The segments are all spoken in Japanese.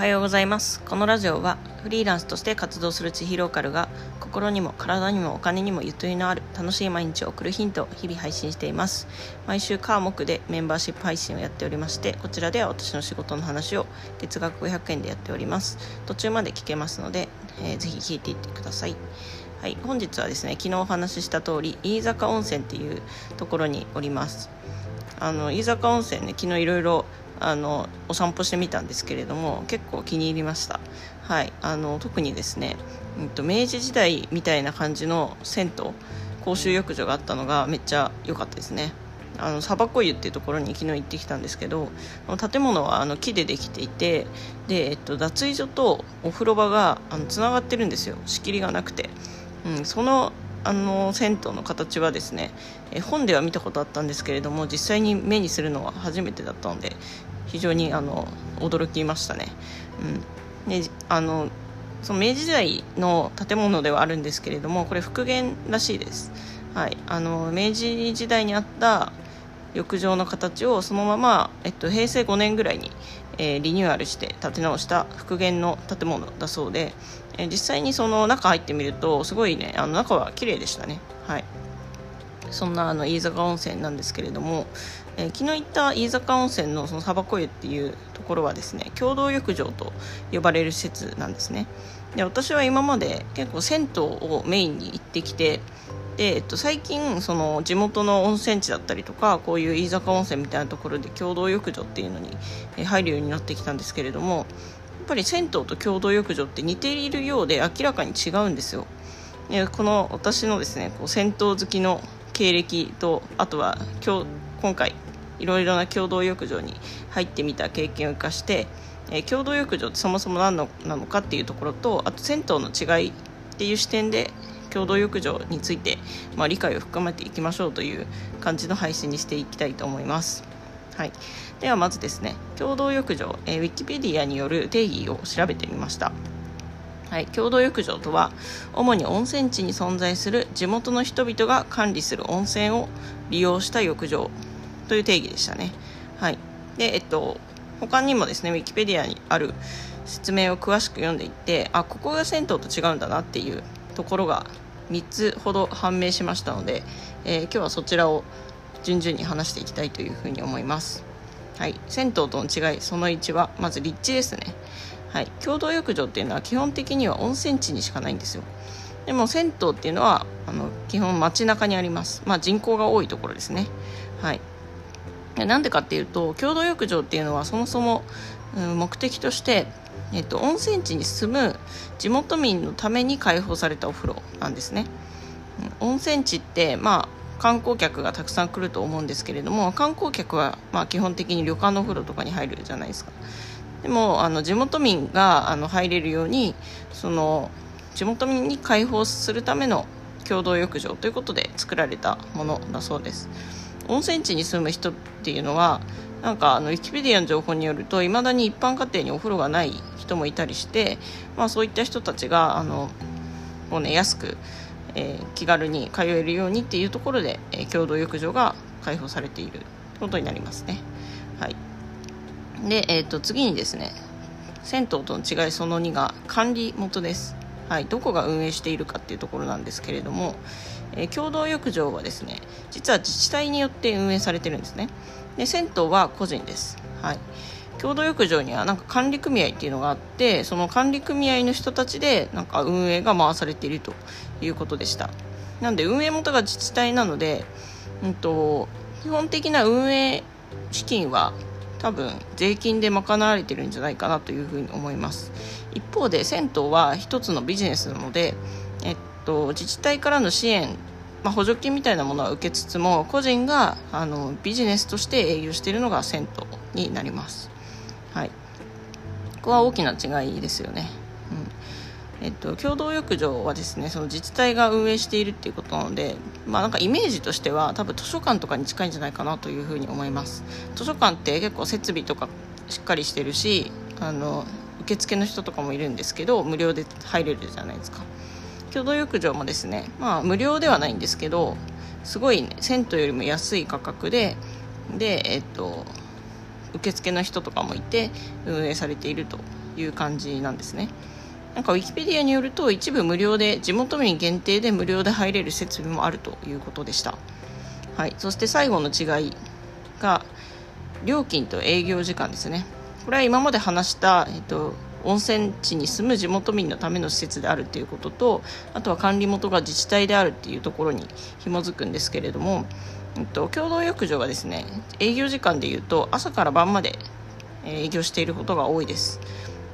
はようございます。このラジオはフリーランスとして活動する地域ローカルが心にも体にもお金にもゆとりのある楽しい毎日を送るヒントを日々配信しています。毎週火木でメンバーシップ配信をやっておりましてこちらでは私の仕事の話を月額500円でやっております。途中まで聞けますので、えー、ぜひ聞いていってください。はい、本日はですね昨日お話しした通り飯坂温泉っていうところにおります。あの飯坂温泉ね昨日いろいろあのお散歩してみたんですけれども結構気に入りました、はい、あの特にですね、うんと、明治時代みたいな感じの銭湯公衆浴場があったのがめっちゃ良かったですね。あのサバコ湯っていうところに昨日行ってきたんですけど建物はあの木でできていてで、えっと、脱衣所とお風呂場があのつながってるんですよ。仕切りがなくて、うん、そのあの銭湯の形はですねえ本では見たことあったんですけれども実際に目にするのは初めてだったので非常にあの驚きましたね。うん、であのその明治時代の建物ではあるんですけれどもこれ復元らしいです、はい、あの明治時代にあった浴場の形をそのまま、えっと、平成5年ぐらいに、えー、リニューアルして建て直した復元の建物だそうで、えー、実際にその中入ってみるとすごいねあの中は綺麗でしたね。はい。そんなあの飯坂温泉なんですけれども、えー、昨日行った飯坂温泉のそのサバコ湯っていうところはですね共同浴場と呼ばれる施設なんですね。で私は今まで結構銭湯をメインに行ってきてで、えっと、最近その地元の温泉地だったりとかこういう飯坂温泉みたいなところで共同浴場っていうのに入るようになってきたんですけれどもやっぱり銭湯と共同浴場って似ているようで明らかに違うんですよ。でこの私のですねこう銭湯好きの経歴とあとは今回いろいろな共同浴場に入ってみた経験を生かして、えー、共同浴場ってそもそも何のなのかっていうところとあと銭湯の違いっていう視点で共同浴場について、まあ、理解を深めていきましょうという感じの配信にしていきたいと思います。はい、ではまずですね共同浴場、えー、ウィキペディアによる定義を調べてみました。はい、共同浴場とは主に温泉地に存在する地元の人々が管理する温泉を利用した浴場という定義でしたね。はい、で、えっと、他にもですねウィキペディアにある説明を詳しく読んでいってあここが銭湯と違うんだなっていうところが3つほど判明しましたので、えー、今日はそちらを順々に話していきたいというふうに思います。はい、銭湯との違いその1はまず立地ですね。はい、共同浴場っていうのは基本的には温泉地にしかないんですよ。でも銭湯っていうのはあの基本街中にあります、まあ、人口が多いところですね。はい。なんでかっていうと共同浴場っていうのはそもそも、うん、目的として、えっと、温泉地に住む地元民のために開放されたお風呂なんですね、うん、温泉地ってまあ観光客がたくさん来ると思うんですけれども観光客はまあ基本的に旅館のお風呂とかに入るじゃないですか。でもあの地元民があの入れるようにその地元民に開放するための共同浴場ということで作られたものだそうです。温泉地に住む人っていうのはなんかあのウィキペディアの情報によるといまだに一般家庭にお風呂がない人もいたりして、まあ、そういった人たちがあのもう、ね、安く、えー、気軽に通えるようにっていうところで、えー、共同浴場が開放されていることになりますね。はい。で、えー、と次にですね銭湯との違いその2が管理元です、はい、どこが運営しているかっていうところなんですけれども、え、共同浴場はですね実は自治体によって運営されてるんですね。で銭湯は個人です、はい、共同浴場にはなんか管理組合っていうのがあってその管理組合の人たちでなんか運営が回されているということでした。なんで運営元が自治体なので、うんと基本的な運営資金は多分税金で賄われてるんじゃないかなというふうに思います。一方で銭湯は一つのビジネスなので、えっと、自治体からの支援、まあ、補助金みたいなものは受けつつも個人があのビジネスとして営業しているのが銭湯になります、はい、ここは大きな違いですよね。うん。えっと、共同浴場はですねその自治体が運営しているっていうことなので、まあ、なんかイメージとしては多分図書館とかに近いんじゃないかなというふうに思います。図書館って結構設備とかしっかりしてるしあの受付の人とかもいるんですけど無料で入れるじゃないですか。共同浴場もですねまあ無料ではないんですけどすごい、ね、銭湯よりも安い価格ででえっと受付の人とかもいて運営されているという感じなんですね。なんかウィキペディアによると一部無料で地元民限定で無料で入れる設備もあるということでした。はい、そして最後の違いが料金と営業時間ですね。これは今まで話した、えっと、温泉地に住む地元民のための施設であるということとあとは管理元が自治体であるっていうところに紐づくんですけれども、えっと、共同浴場がですね営業時間でいうと朝から晩まで営業していることが多いです、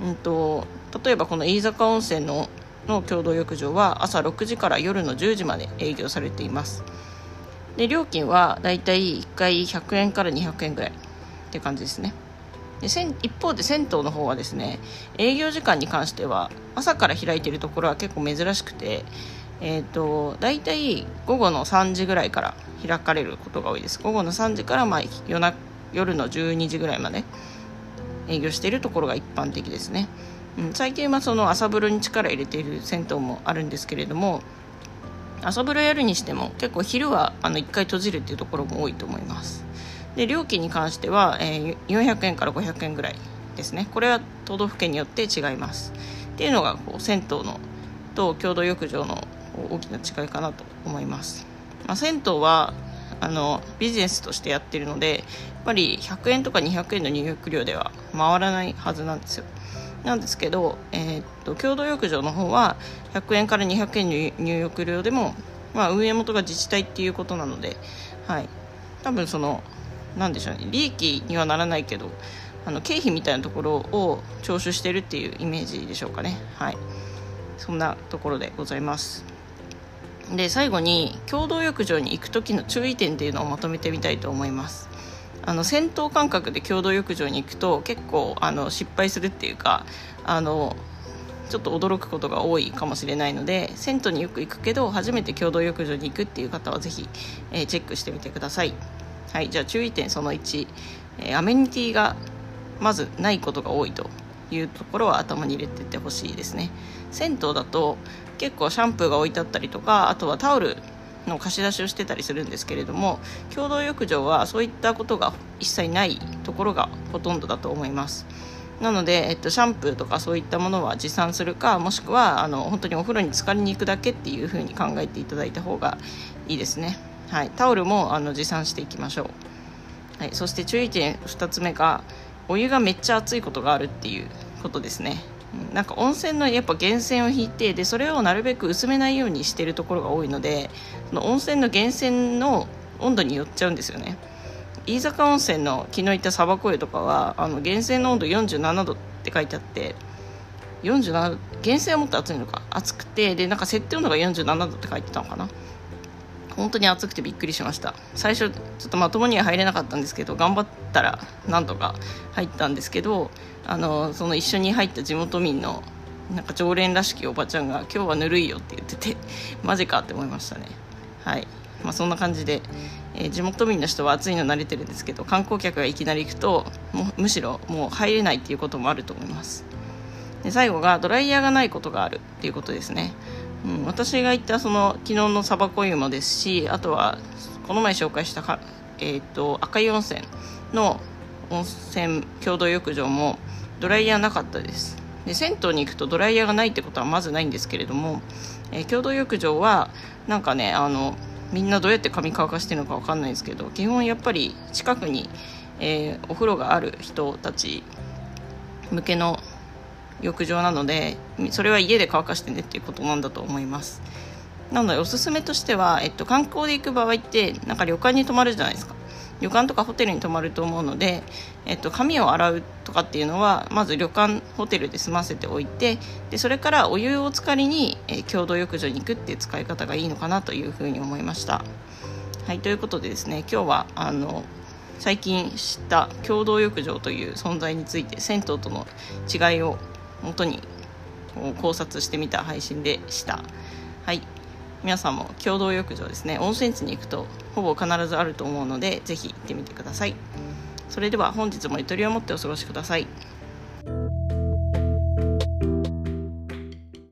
うんと、例えばこの飯坂温泉のの共同浴場は朝6時から夜の10時まで営業されています。で料金はだいたい1回100円から200円ぐらいって感じですね。で一方で銭湯の方はですね営業時間に関しては朝から開いているところは結構珍しくてえーと、大体午後の3時ぐらいから開かれることが多いです。午後の3時からまあ夜な夜の12時ぐらいまで営業しているところが一般的ですね、うん、最近はその朝風呂に力入れている銭湯もあるんですけれども朝風呂やるにしても結構昼はあの1回閉じるっていうところも多いと思います。で料金に関しては、えー、400円から500円ぐらいですね。これは都道府県によって違います。っていうのがこう銭湯のと共同浴場の大きな違いかなと思います、まあ、銭湯はあのビジネスとしてやってるのでやっぱり100円とか200円の入浴料では回らないはずなんですよ。なんですけど、えー、っと共同浴場の方は100円から200円の入浴料でも、まあ、運営元が自治体っていうことなので、はい、多分その何でしょうね。利益にはならないけどあの経費みたいなところを徴収してるっていうイメージでしょうかね。はい。そんなところでございます。で最後に共同浴場に行く時の注意点っていうのをまとめてみたいと思います。あの戦闘感覚で共同浴場に行くと結構あの失敗するっていうかあのちょっと驚くことが多いかもしれないので銭湯によく行くけど初めて共同浴場に行くっていう方はぜひ、えー、チェックしてみてください。はいじゃあ注意点その1、えー、アメニティがまずないことが多いというところは頭に入れてってほしいですね。銭湯だと結構シャンプーが置いてあったりとかあとはタオルの貸し出しをしてたりするんですけれども共同浴場はそういったことが一切ないところがほとんどだと思います。なので、えっと、シャンプーとかそういったものは持参するかもしくはあの本当にお風呂に浸かりに行くだけっていうふうに考えていただいた方がいいですね、はい、タオルもあの持参していきましょう、はい、そして注意点2つ目がお湯がめっちゃ熱いことがあるっていうことですね。なんか温泉のやっぱ源泉を引いてでそれをなるべく薄めないようにしてるところが多いのでその温泉の源泉の温度によっちゃうんですよね。飯坂温泉の昨日行ったサバコ湯とかはあの源泉の温度47度って書いてあって47源泉はもっと熱いのか熱くてでなんか設定温度が47度って書いてたのかな。本当に暑くてびっくりしました。最初ちょっとまともには入れなかったんですけど頑張ったらなんとか入ったんですけどあのその一緒に入った地元民のなんか常連らしきおばちゃんが「今日はぬるいよ」って言っててマジかって思いましたね。はい。まあ、そんな感じで、えー、地元民の人は暑いの慣れてるんですけど観光客がいきなり行くともむしろもう入れないっていうこともあると思います。で最後がドライヤーがないことがあるっていうことですね。うん、私が行ったその昨日のサバコ湯もですしあとはこの前紹介したか、えーと、赤い温泉の温泉共同浴場もドライヤーなかったです。で銭湯に行くとドライヤーがないってことはまずないんですけれども、えー、共同浴場はなんかねあのみんなどうやって髪乾かしてるのか分かんないですけど基本やっぱり近くに、えー、お風呂がある人たち向けの浴場なのでそれは家で乾かしてねっていうことなんだと思います。なのでおすすめとしては、えっと、観光で行く場合ってなんか旅館に泊まるじゃないですか。旅館とかホテルに泊まると思うので、えっと、髪を洗うとかっていうのはまず旅館ホテルで済ませておいてでそれからお湯を浸かりに、え、共同浴場に行くっていう使い方がいいのかなというふうに思いました。はいということでですね今日はあの最近知った共同浴場という存在について銭湯との違いを本当に考察してみた配信でした。はい。皆さんも共同浴場ですね。温泉地に行くとほぼ必ずあると思うので是非行ってみてください。それでは本日もゆとりを持ってお過ごしください。